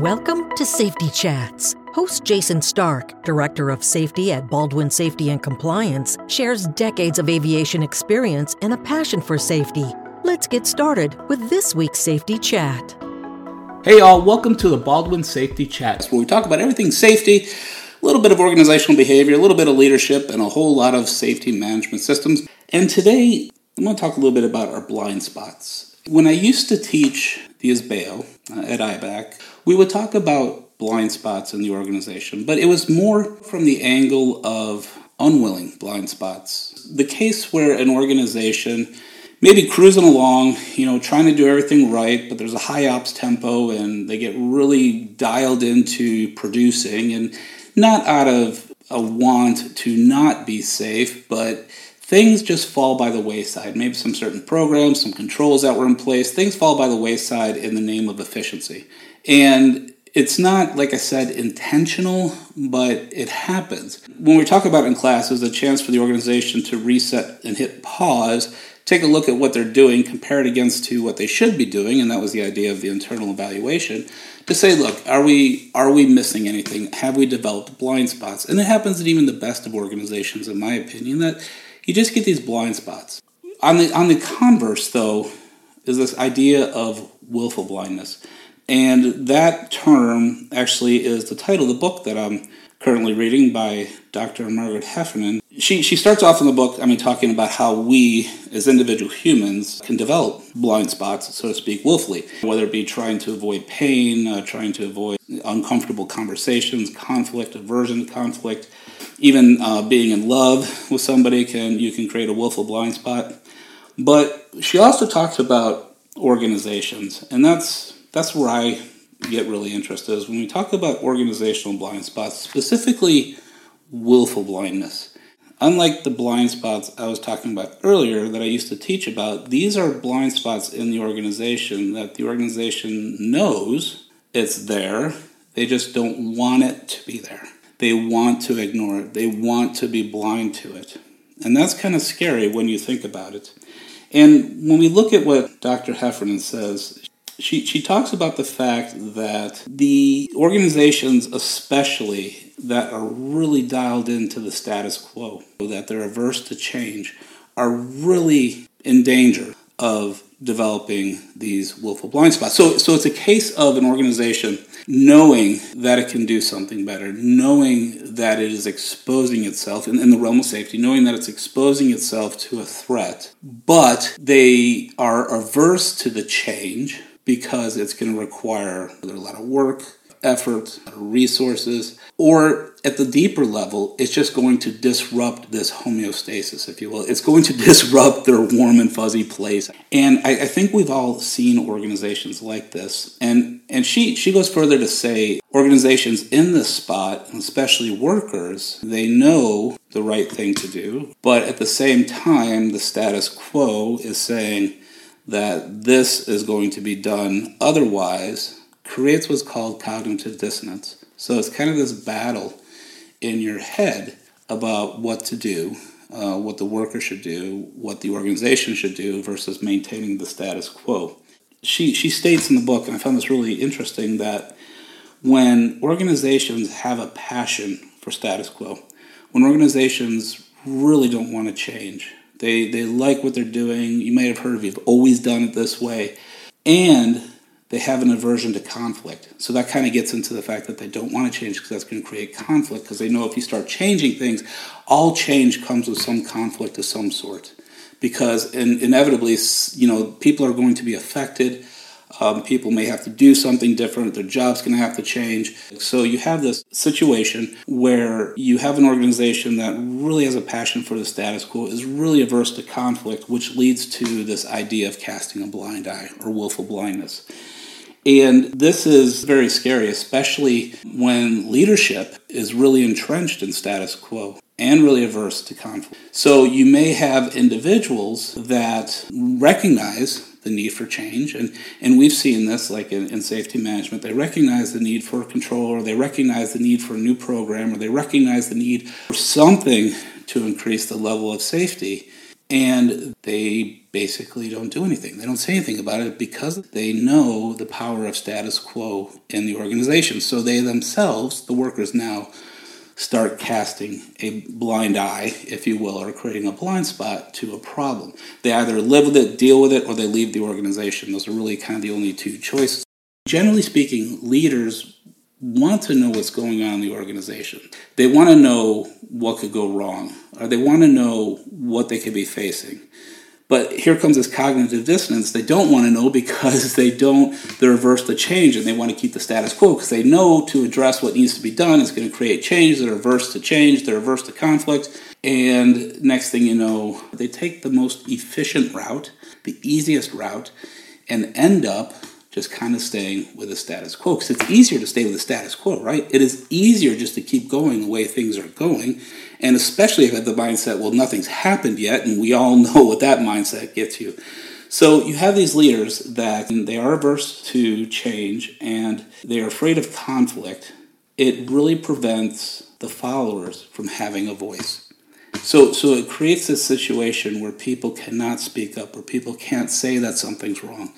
Welcome to Safety Chats. Host Jason Stark, Director of Safety at Baldwin Safety and Compliance, shares decades of aviation experience and a passion for safety. Let's get started with this week's Safety Chat. Hey, all, welcome to the Baldwin Safety Chats, where we talk about everything safety, a little bit of organizational behavior, a little bit of leadership, and a whole lot of safety management systems. And today, I'm going to talk a little bit about our blind spots. When I used to teach the IS-BAO uh, at IBAC, we would talk about blind spots in the organization, but it was more from the angle of unwilling blind spots. The case where an organization may be cruising along, you know, trying to do everything right, but there's a high ops tempo and they get really dialed into producing and not out of a want to not be safe, but things just fall by the wayside. Maybe some certain programs, some controls that were in place, things fall by the wayside in the name of efficiency. And it's not, like I said, intentional, but it happens. When we talk about in class, there's a chance for the organization to reset and hit pause, take a look at what they're doing, compare it against to what they should be doing, and that was the idea of the internal evaluation. To say, look, are we are we missing anything? Have we developed blind spots? And it happens in even the best of organizations, in my opinion, that you just get these blind spots. On the on the converse, though, is this idea of willful blindness. And that term actually is the title of the book that I'm currently reading by Dr. Margaret Heffernan. She, she starts off in the book, I mean, talking about how we as individual humans can develop blind spots, so to speak, willfully, whether it be trying to avoid pain, uh, trying to avoid uncomfortable conversations, conflict, aversion to conflict, even uh, being in love with somebody can you can create a willful blind spot. But she also talks about organizations, and that's that's where I get really interested is when we talk about organizational blind spots, specifically willful blindness. Unlike the blind spots I was talking about earlier that I used to teach about, these are blind spots in the organization that the organization knows it's there. They just don't want it to be there. They want to ignore it. They want to be blind to it. And that's kind of scary when you think about it. And when we look at what Dr. Heffernan says, she, she talks about the fact that the organizations, especially that are really dialed into the status quo, that they're averse to change, are really in danger of developing these willful blind spots. So, so it's a case of an organization knowing that it can do something better, knowing that it is exposing itself in, in, the realm of safety, knowing that it's exposing itself to a threat, but they are averse to the change because it's going to require a lot of work, effort, resources, or at the deeper level, it's just going to disrupt this homeostasis, if you will. It's going to disrupt their warm and fuzzy place. And I, I, think we've all seen organizations like this. And and she she goes further to say organizations in this spot, especially workers, they know the right thing to do, but at the same time, the status quo is saying that this is going to be done otherwise creates what's called cognitive dissonance. So it's kind of this battle in your head about what to do, uh, what the worker should do, what the organization should do versus maintaining the status quo. She, she states in the book, and I found this really interesting, that when organizations have a passion for status quo, when organizations really don't want to change, they they like what they're doing. You may have heard of you've always done it this way. And they have an aversion to conflict. So that kind of gets into the fact that they don't want to change because that's going to create conflict because they know if you start changing things, all change comes with some conflict of some sort. Because in, inevitably, you know, people are going to be affected um, people may have to do something different. Their job's going to have to change. So you have this situation where you have an organization that really has a passion for the status quo, is really averse to conflict, which leads to this idea of casting a blind eye or willful blindness. And this is very scary, especially when leadership is really entrenched in status quo and really averse to conflict. So you may have individuals that recognize the need for change. And, and we've seen this, like in, in, safety management, they recognize the need for control, or they recognize the need for a new program, or they recognize the need for something to increase the level of safety. And they basically don't do anything. They don't say anything about it because they know the power of status quo in the organization. So they themselves, the workers now, start casting a blind eye, if you will, or creating a blind spot to a problem. They either live with it, deal with it, or they leave the organization. Those are really kind of the only two choices. Generally speaking, leaders want to know what's going on in the organization. They want to know what could go wrong, or they want to know what they could be facing. But here comes this cognitive dissonance. They don't want to know because they don't, they're averse to change and they want to keep the status quo because they know to address what needs to be done is going to create change. They're averse to change, they're averse to conflict. And next thing you know, they take the most efficient route, the easiest route, and end up just kind of staying with the status quo. Because it's easier to stay with the status quo, right? It is easier just to keep going the way things are going. And especially if you have the mindset, well, nothing's happened yet, and we all know what that mindset gets you. So you have these leaders that they are averse to change and they are afraid of conflict. It really prevents the followers from having a voice. So, so it creates a situation where people cannot speak up, where people can't say that something's wrong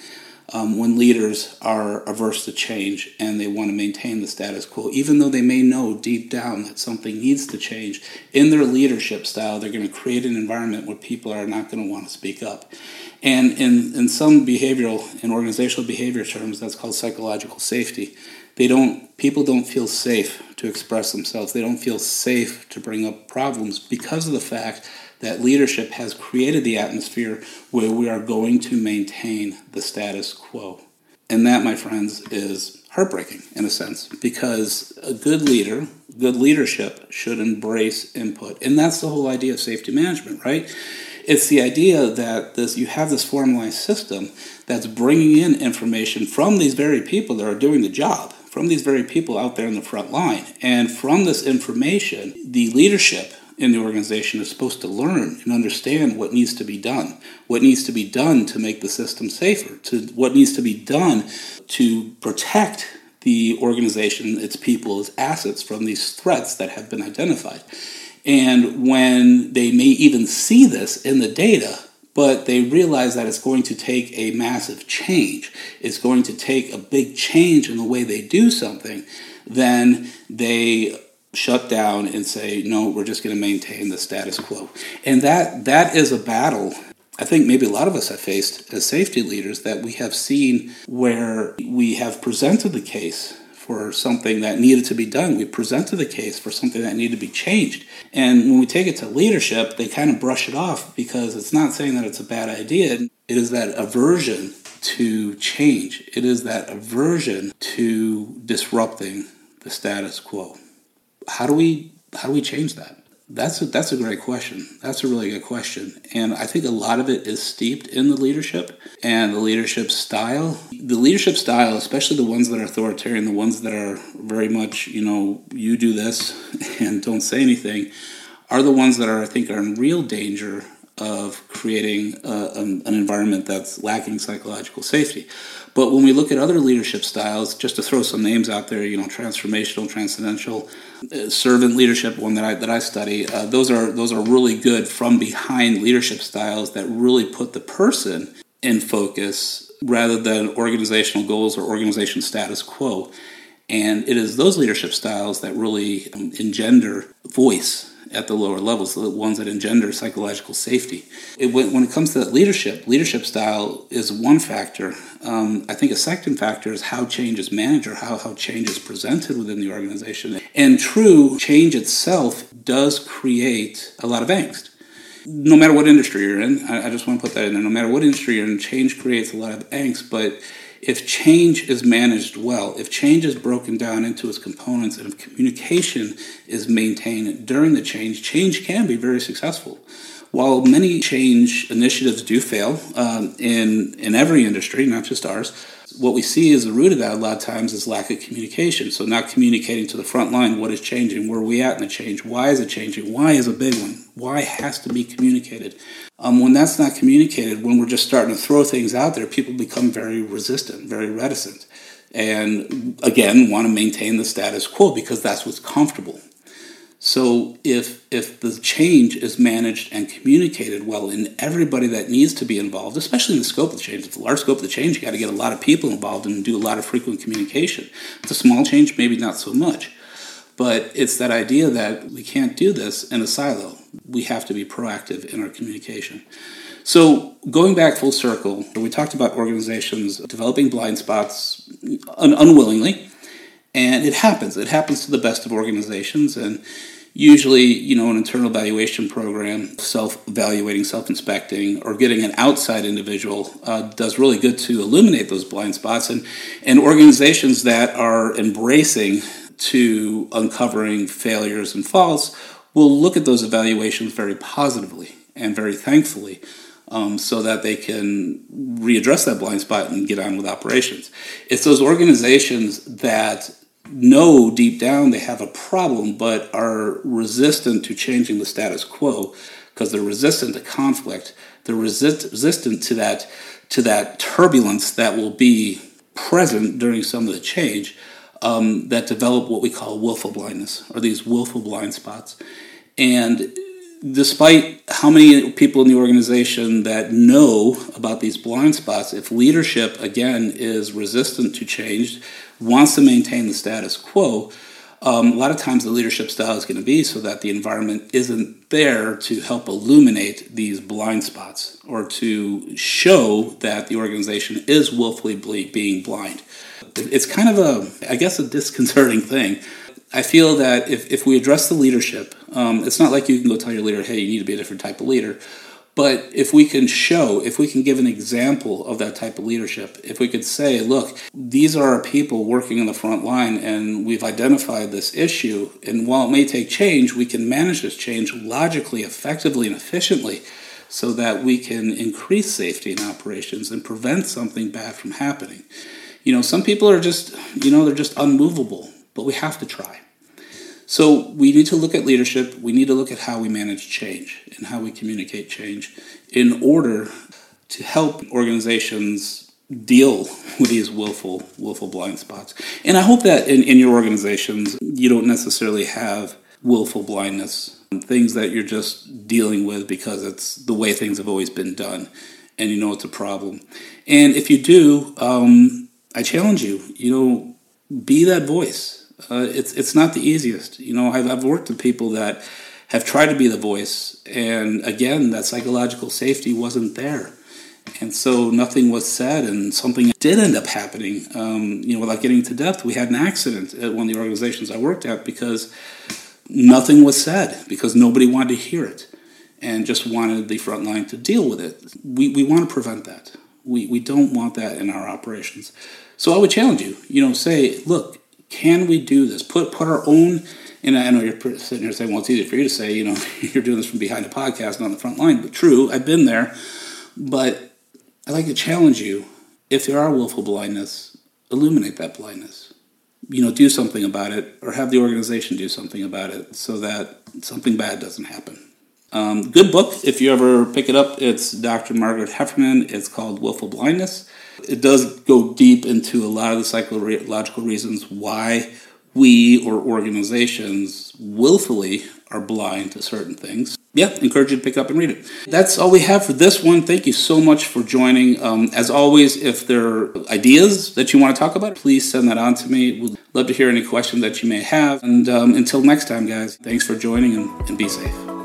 um, when leaders are averse to change and they want to maintain the status quo, even though they may know deep down that something needs to change. In their leadership style, they're going to create an environment where people are not going to want to speak up. And in, in some behavioral and organizational behavior terms, that's called psychological safety. They don't people don't feel safe to express themselves. They don't feel safe to bring up problems because of the fact that leadership has created the atmosphere where we are going to maintain the status quo. And that, my friends, is heartbreaking in a sense because a good leader, good leadership should embrace input. And that's the whole idea of safety management, right? It's the idea that this you have this formalized system that's bringing in information from these very people that are doing the job, from these very people out there in the front line. And from this information, the leadership in the organization is supposed to learn and understand what needs to be done, what needs to be done to make the system safer, to what needs to be done to protect the organization, its people, its assets from these threats that have been identified. And when they may even see this in the data, but they realize that it's going to take a massive change, it's going to take a big change in the way they do something, then they shut down and say no we're just going to maintain the status quo and that that is a battle I think maybe a lot of us have faced as safety leaders that we have seen where we have presented the case for something that needed to be done. We presented the case for something that needed to be changed. And when we take it to leadership, they kind of brush it off because it's not saying that it's a bad idea. It is that aversion to change, it is that aversion to disrupting the status quo how do we how do we change that? That's a, that's a great question. That's a really good question. And I think a lot of it is steeped in the leadership and the leadership style. The leadership style, especially the ones that are authoritarian, the ones that are very much, you know, you do this and don't say anything, are the ones that are, I think, are in real danger of creating a, an, an environment that's lacking psychological safety. But when we look at other leadership styles, just to throw some names out there, you know, transformational, transcendental, uh, servant leadership, one that I that I study, uh, those are those are really good from behind leadership styles that really put the person in focus rather than organizational goals or organization status quo. And it is those leadership styles that really um, engender voice at the lower levels, the ones that engender psychological safety. It, when, it comes to leadership, leadership style is one factor. Um, I think a second factor is how change is managed or how, how change is presented within the organization. And true, change itself does create a lot of angst. No matter what industry you're in, I, I just want to put that in there. No matter what industry you're in, change creates a lot of angst, but if change is managed well, if change is broken down into its components, and if communication is maintained during the change, change can be very successful. While many change initiatives do fail um, in, in every industry, not just ours, what we see is the root of that a lot of times is lack of communication. So not communicating to the front line what is changing, where are we at in the change, why is it changing, why is a big one, why has to be communicated. Um, when that's not communicated, when we're just starting to throw things out there, people become very resistant, very reticent, and again want to maintain the status quo because that's what's comfortable. So if if the change is managed and communicated well in everybody that needs to be involved, especially in the scope of the change, a large scope of the change, you got to get a lot of people involved and do a lot of frequent communication. It's a small change, maybe not so much. But it's that idea that we can't do this in a silo. We have to be proactive in our communication. So, going back full circle, we talked about organizations developing blind spots un- unwillingly and it happens. It happens to the best of organizations. And usually, you know, an internal evaluation program, self evaluating, self inspecting, or getting an outside individual uh, does really good to illuminate those blind spots. And, and organizations that are embracing to uncovering failures and faults will look at those evaluations very positively and very thankfully. Um, so that they can readdress that blind spot and get on with operations. It's those organizations that know deep down they have a problem but are resistant to changing the status quo because they're resistant to conflict. They're resist- resistant to that to that turbulence that will be present during some of the change um, that develop what we call willful blindness or these willful blind spots. And despite how many people in the organization that know about these blind spots, if leadership, again, is resistant to change, wants to maintain the status quo, um, a lot of times the leadership style is going to be so that the environment isn't there to help illuminate these blind spots or to show that the organization is willfully being blind. It's kind of a, I guess, a disconcerting thing I feel that if, if we address the leadership, um, it's not like you can go tell your leader, hey, you need to be a different type of leader. But if we can show, if we can give an example of that type of leadership, if we could say, look, these are our people working in the front line and we've identified this issue, and while it may take change, we can manage this change logically, effectively, and efficiently so that we can increase safety in operations and prevent something bad from happening. You know, some people are just, you know, they're just unmovable but we have to try. So we need to look at leadership. We need to look at how we manage change and how we communicate change in order to help organizations deal with these willful, willful blind spots. And I hope that in, in your organizations, you don't necessarily have willful blindness, things that you're just dealing with because it's the way things have always been done and you know it's a problem. And if you do, um, I challenge you, you know, be that voice uh, it's it's not the easiest. You know, I've, I've worked with people that have tried to be the voice, and again, that psychological safety wasn't there, and so nothing was said, and something did end up happening. Um, you know, without getting into depth, we had an accident at one of the organizations I worked at because nothing was said because nobody wanted to hear it, and just wanted the front line to deal with it. We we want to prevent that. We we don't want that in our operations. So I would challenge you. You know, say, look, can we do this? Put put our own. And I know you're sitting here saying, "Well, it's easy for you to say, you know, you're doing this from behind the podcast, not the front line." But true, I've been there. But I'd like to challenge you: if there are willful blindness, illuminate that blindness. You know, do something about it, or have the organization do something about it, so that something bad doesn't happen. Um, good book. If you ever pick it up, it's Dr. Margaret Heffernan. It's called Willful Blindness. It does go deep into a lot of the psychological reasons why we or organizations willfully are blind to certain things. Yeah, encourage you to pick up and read it. That's all we have for this one. Thank you so much for joining. Um, as always, if there are ideas that you want to talk about, please send that on to me. We'd love to hear any questions that you may have. And um, until next time, guys, thanks for joining and, and be safe.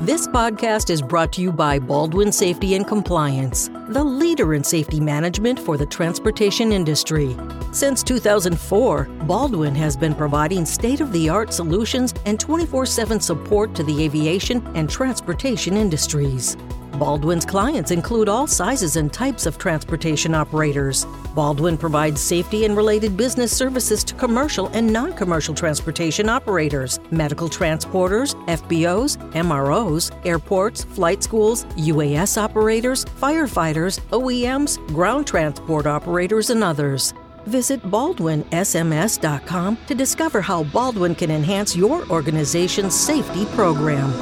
This podcast is brought to you by Baldwin Safety and Compliance, the leader in safety management for the transportation industry. Since 2004, Baldwin has been providing state of the art solutions and 24 7 support to the aviation and transportation industries. Baldwin's clients include all sizes and types of transportation operators. Baldwin provides safety and related business services to commercial and non commercial transportation operators, medical transporters, FBOs, MROs, airports, flight schools, UAS operators, firefighters, OEMs, ground transport operators, and others. Visit baldwinsms.com to discover how Baldwin can enhance your organization's safety program.